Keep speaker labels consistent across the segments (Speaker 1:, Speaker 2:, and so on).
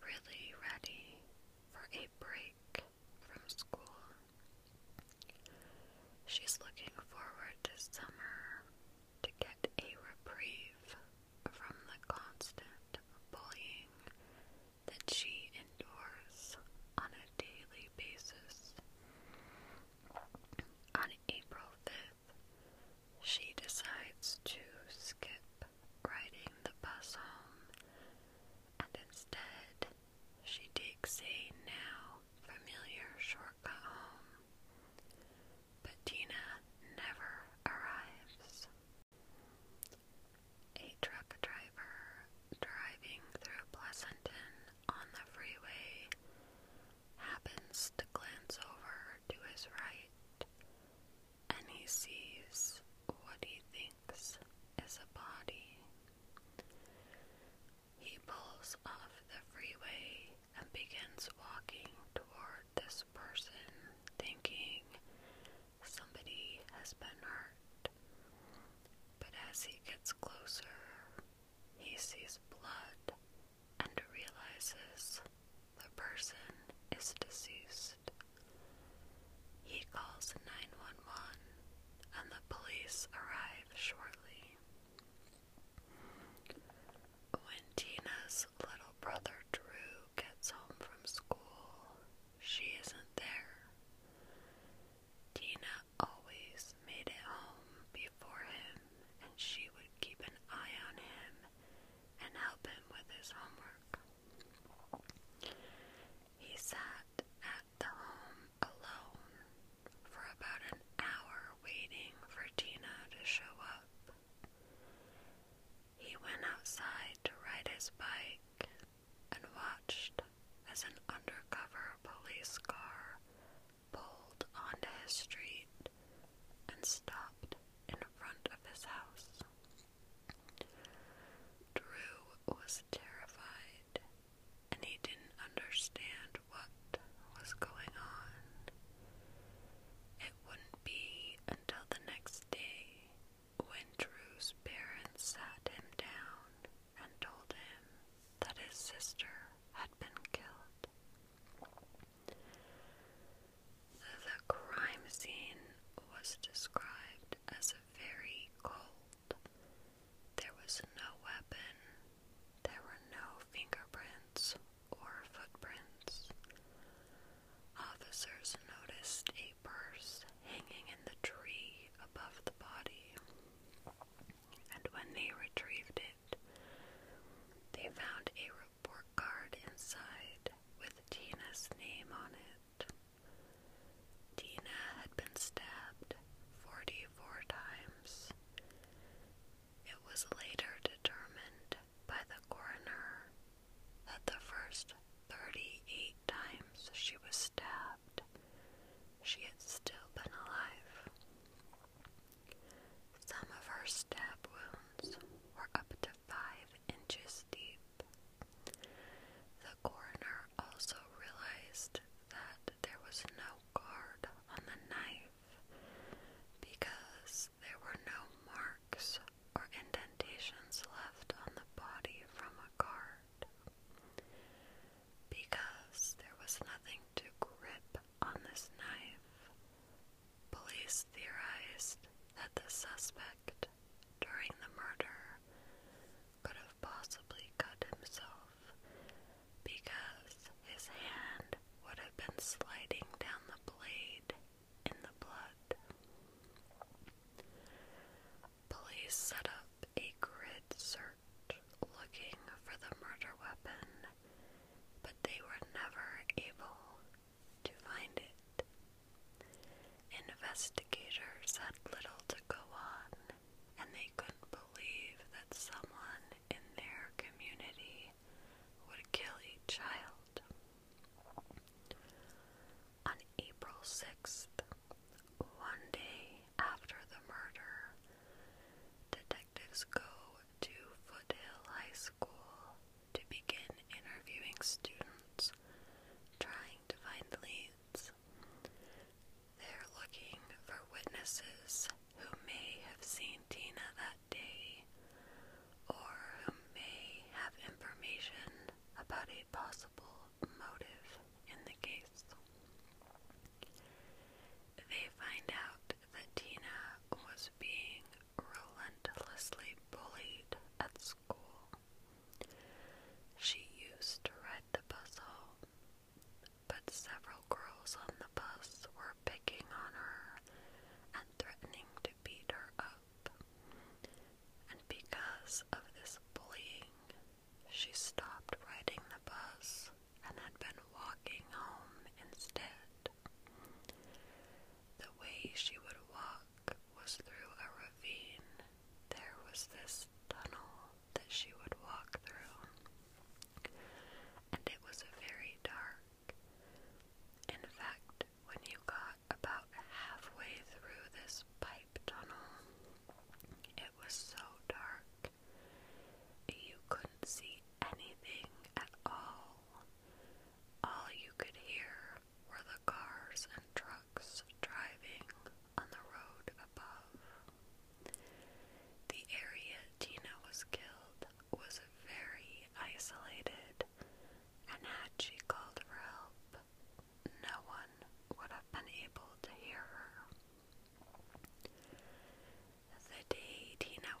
Speaker 1: really ready for a break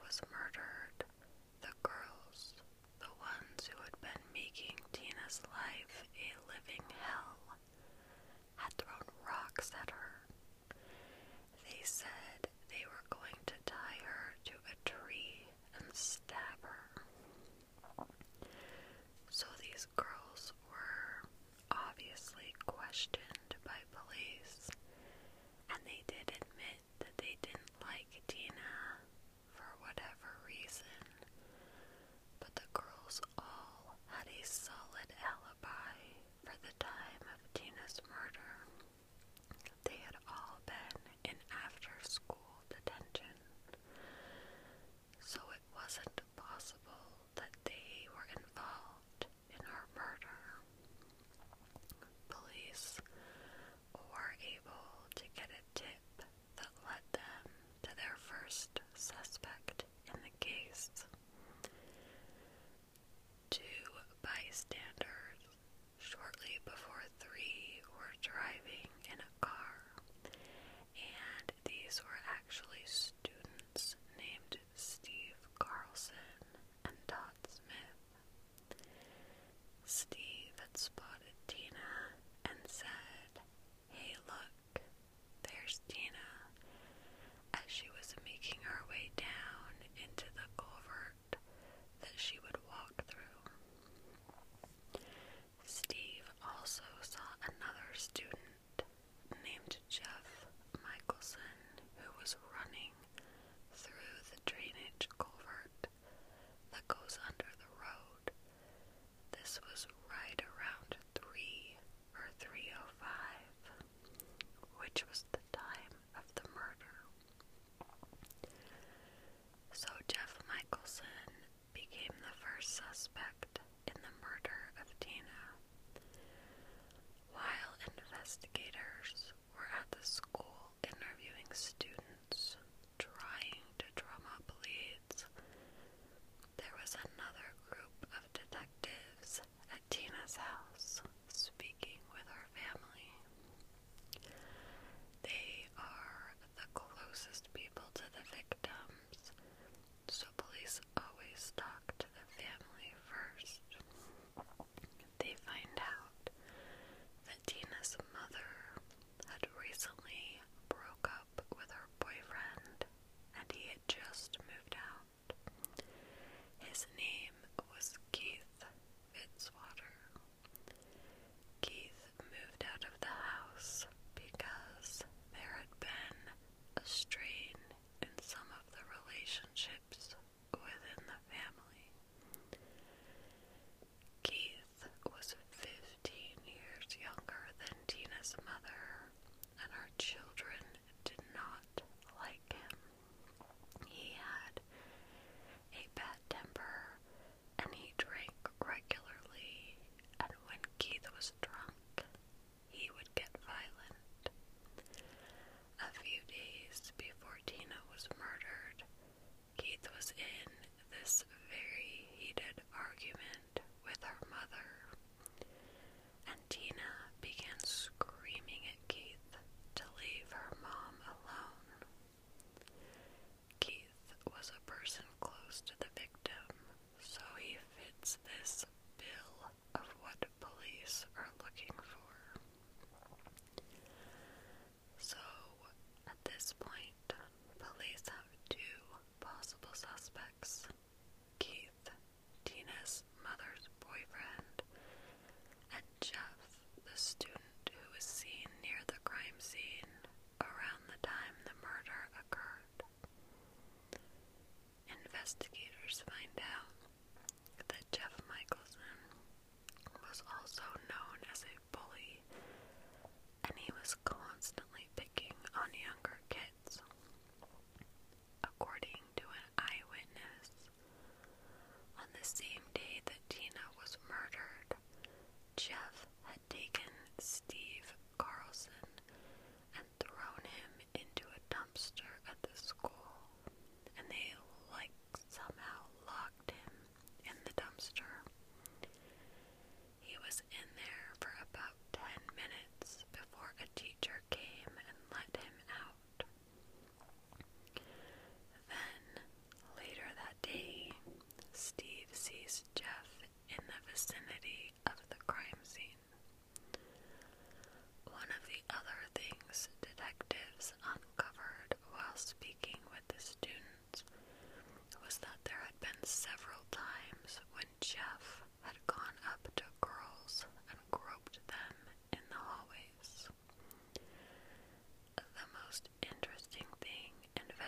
Speaker 1: was murdered,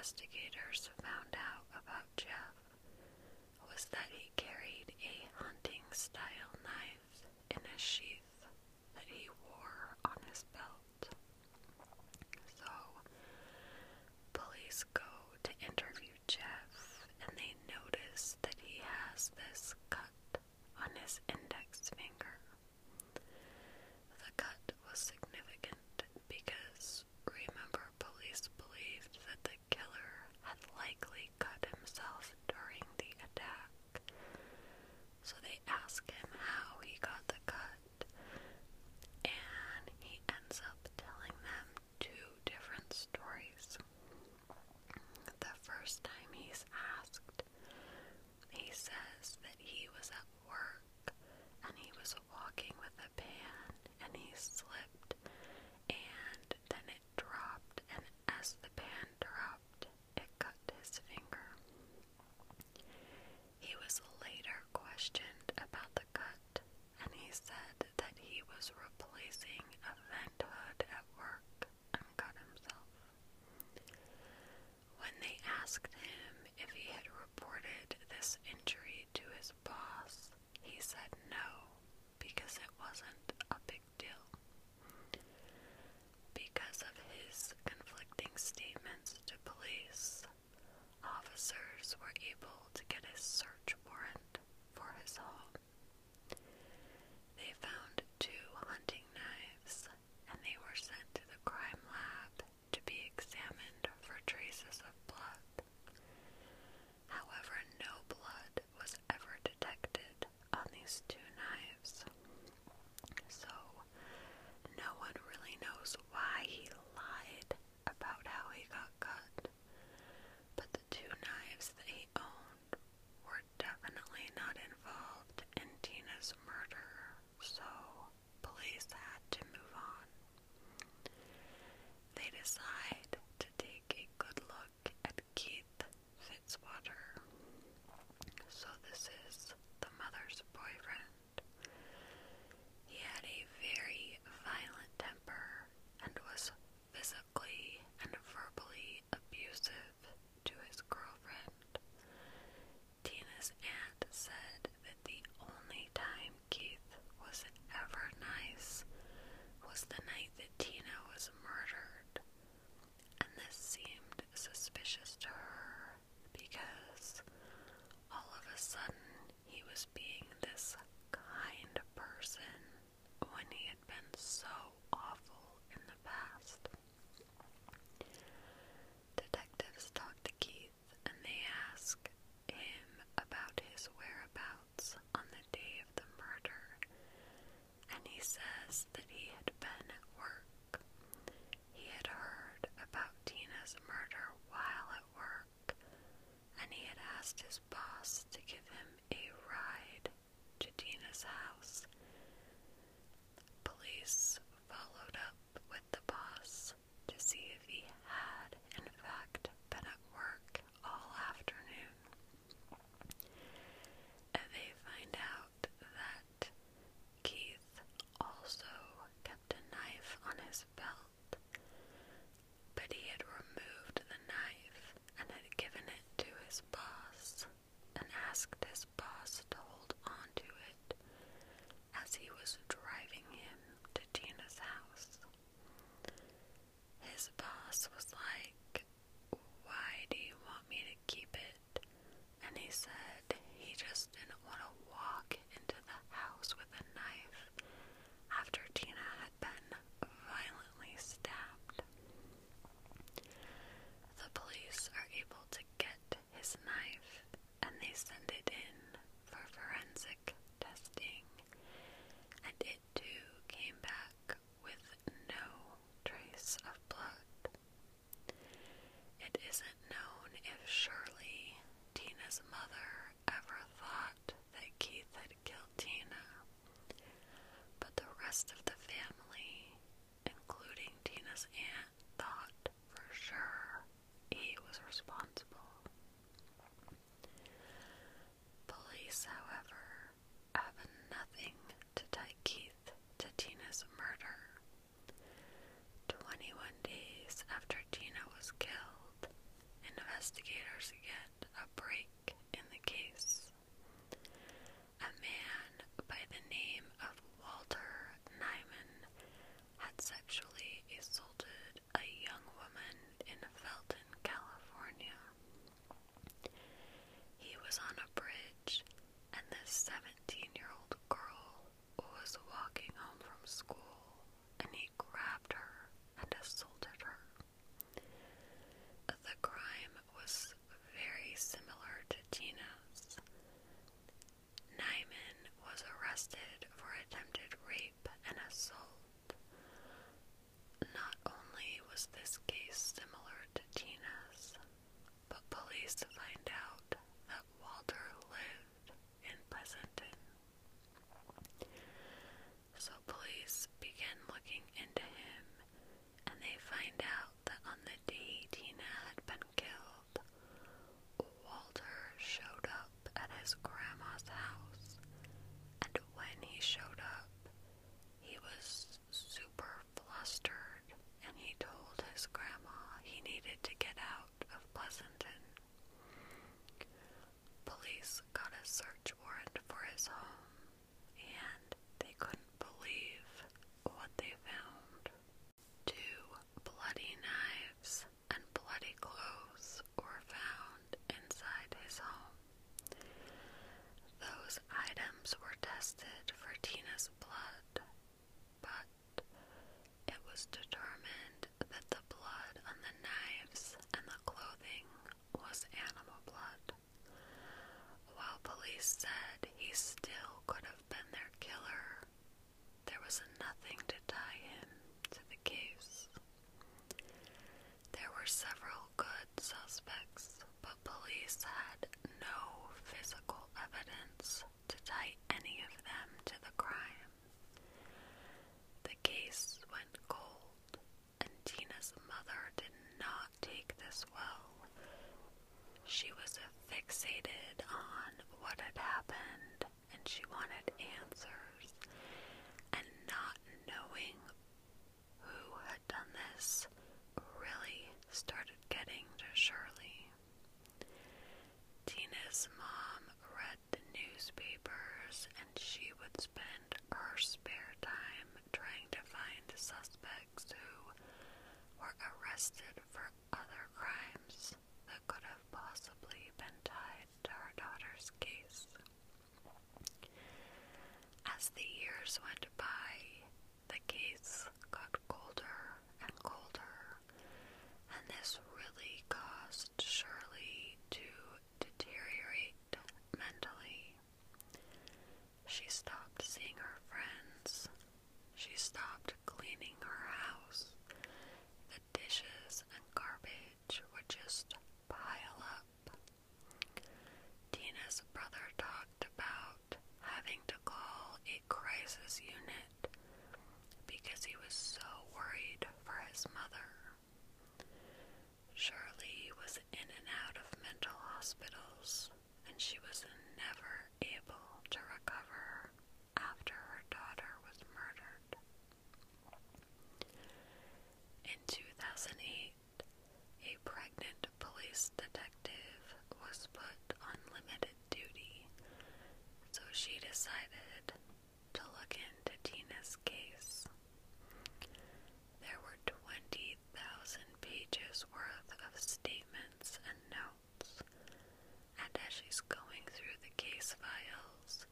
Speaker 1: investigators They said he just didn't want Mother ever thought that Keith had killed Tina, but the rest of the family, including Tina's aunt, She was fixated on what had happened and she wanted answers. And not knowing who had done this really started getting to Shirley. Tina's mom read the newspapers and she would spend her spare time trying to find suspects who were arrested the years went she decided to look into Tina's case. There were 20,000 pages worth of statements and notes, and as she's going through the case files,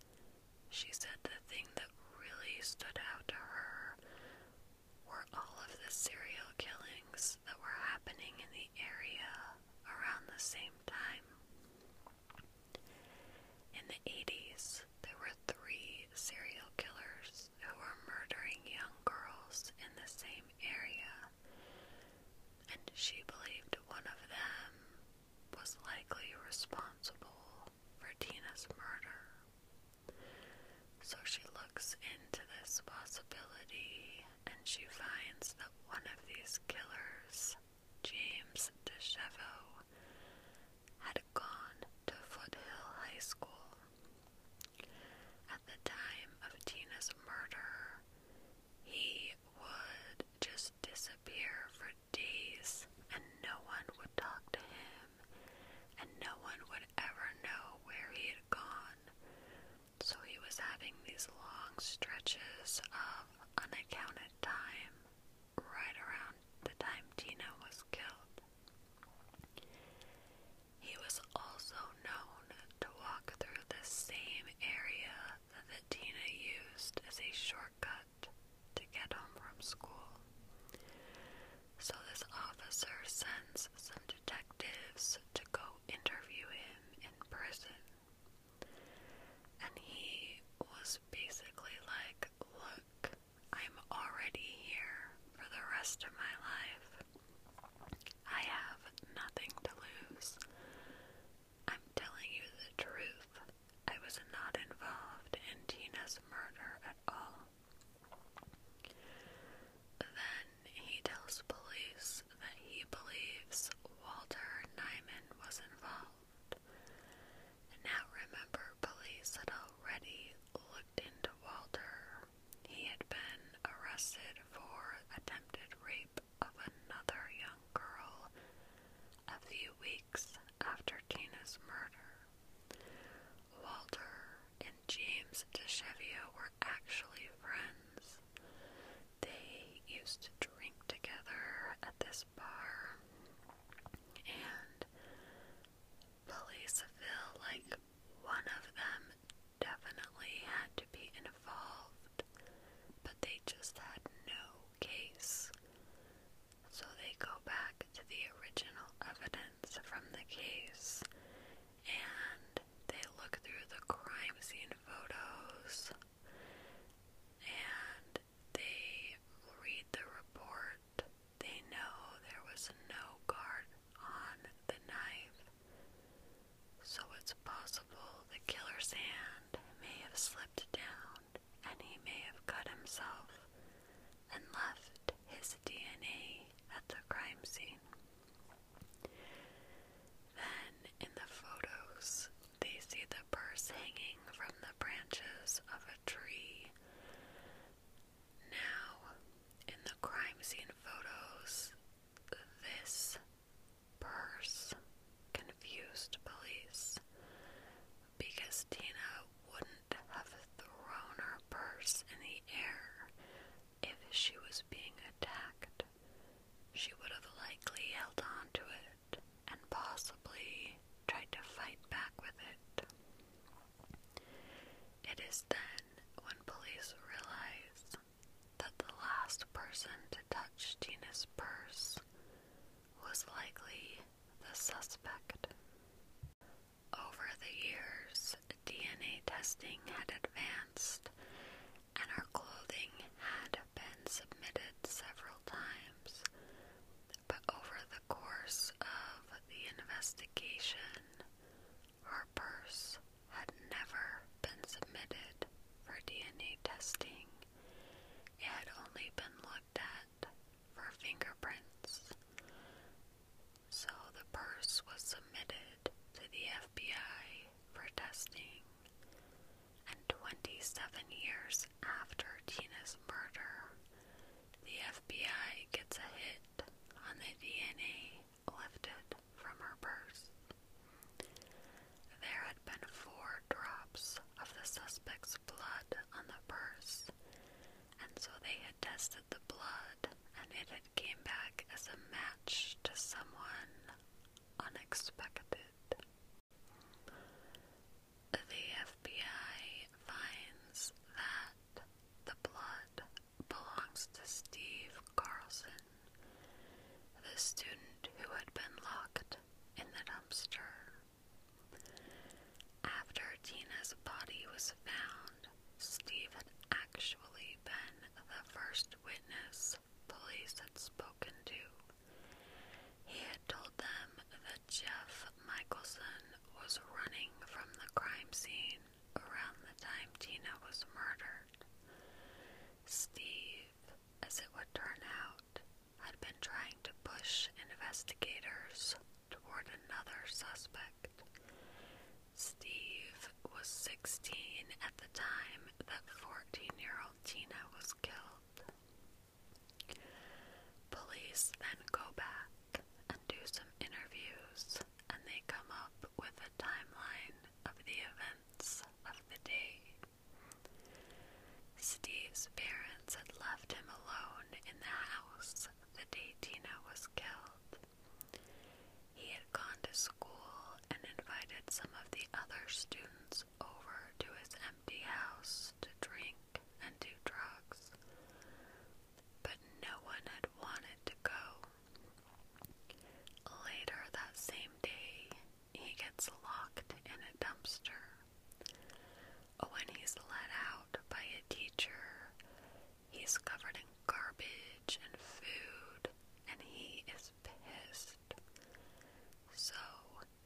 Speaker 1: she said the thing that really stood out to her were all of the serial killings that were happening in the area around the same time. In the 80s, She believed one of them was likely responsible for Tina's murder. So she looks into this possibility and she finds that one of these killers, James DeChevo, So. is then when police realized that the last person to touch Tina's purse was likely the suspect. Over the years, DNA testing had advanced and her clothing had been submitted several times, but over the course of the investigation, Seven years after Tina's murder, the FBI gets a hit on the DNA lifted from her purse. There had been four drops of the suspect's blood on the purse, and so they had tested the blood, and it had came back as a match to someone unexpected. Steve's parents had left him alone in the house the day Tina was killed. He had gone to school and invited some of the other students over to his empty house to drink and do drugs, but no one had wanted to go. Later that same day, he gets locked in a dumpster. When he's let out by a teacher, he's covered in garbage and food, and he is pissed. So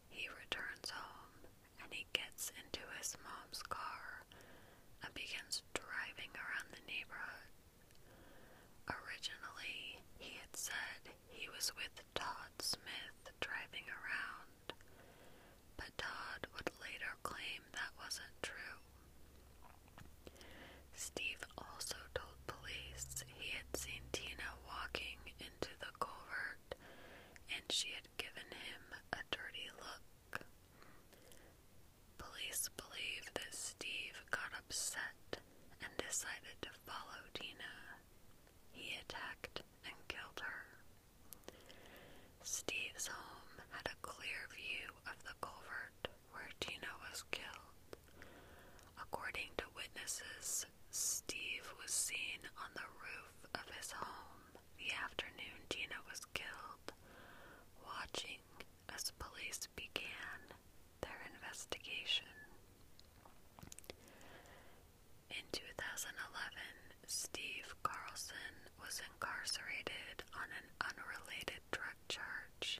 Speaker 1: he returns home and he gets into his mom's car and begins driving around the neighborhood. Originally, he had said he was with Todd Smith driving around, but Todd would later claim that wasn't true. Steve also told police he had seen Tina walking into the culvert and she had given him a dirty look. Police believe that Steve got upset and decided to follow Tina. He attacked and killed her. Steve's home had a clear view of the culvert where Tina was killed. According to witnesses, Steve was seen on the roof of his home the afternoon Tina was killed, watching as police began their investigation. In 2011, Steve Carlson was incarcerated on an unrelated drug charge.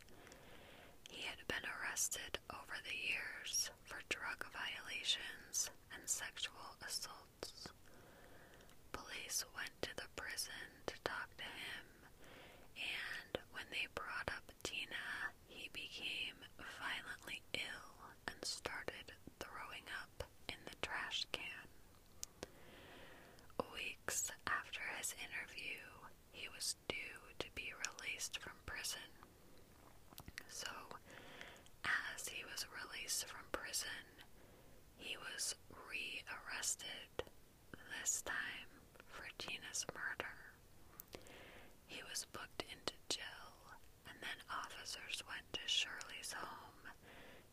Speaker 1: He had been arrested over the years for drug violations and sexual assaults. Police went to the prison to talk to him, and when they brought up Tina, he became violently ill and started throwing up in the trash can. Weeks after his interview, he was due to be released from prison. So, as he was released from prison, he was re arrested, this time for Tina's murder. He was booked into jail, and then officers went to Shirley's home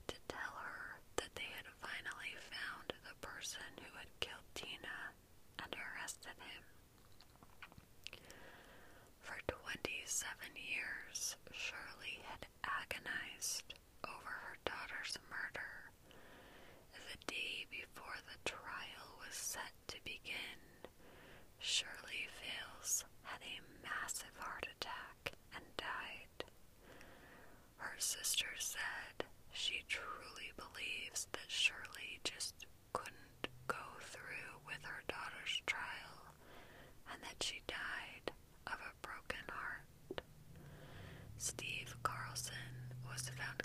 Speaker 1: to tell her that they had finally found the person who had killed Tina and arrested him. For 27 years, Shirley had agonized over her daughter's murder. The day before the trial was set to begin, Shirley Fales had a massive heart attack and died. Her sister said she truly believes that Shirley just couldn't go through with her daughter's trial and that she died of a broken heart. Steve Carlson was found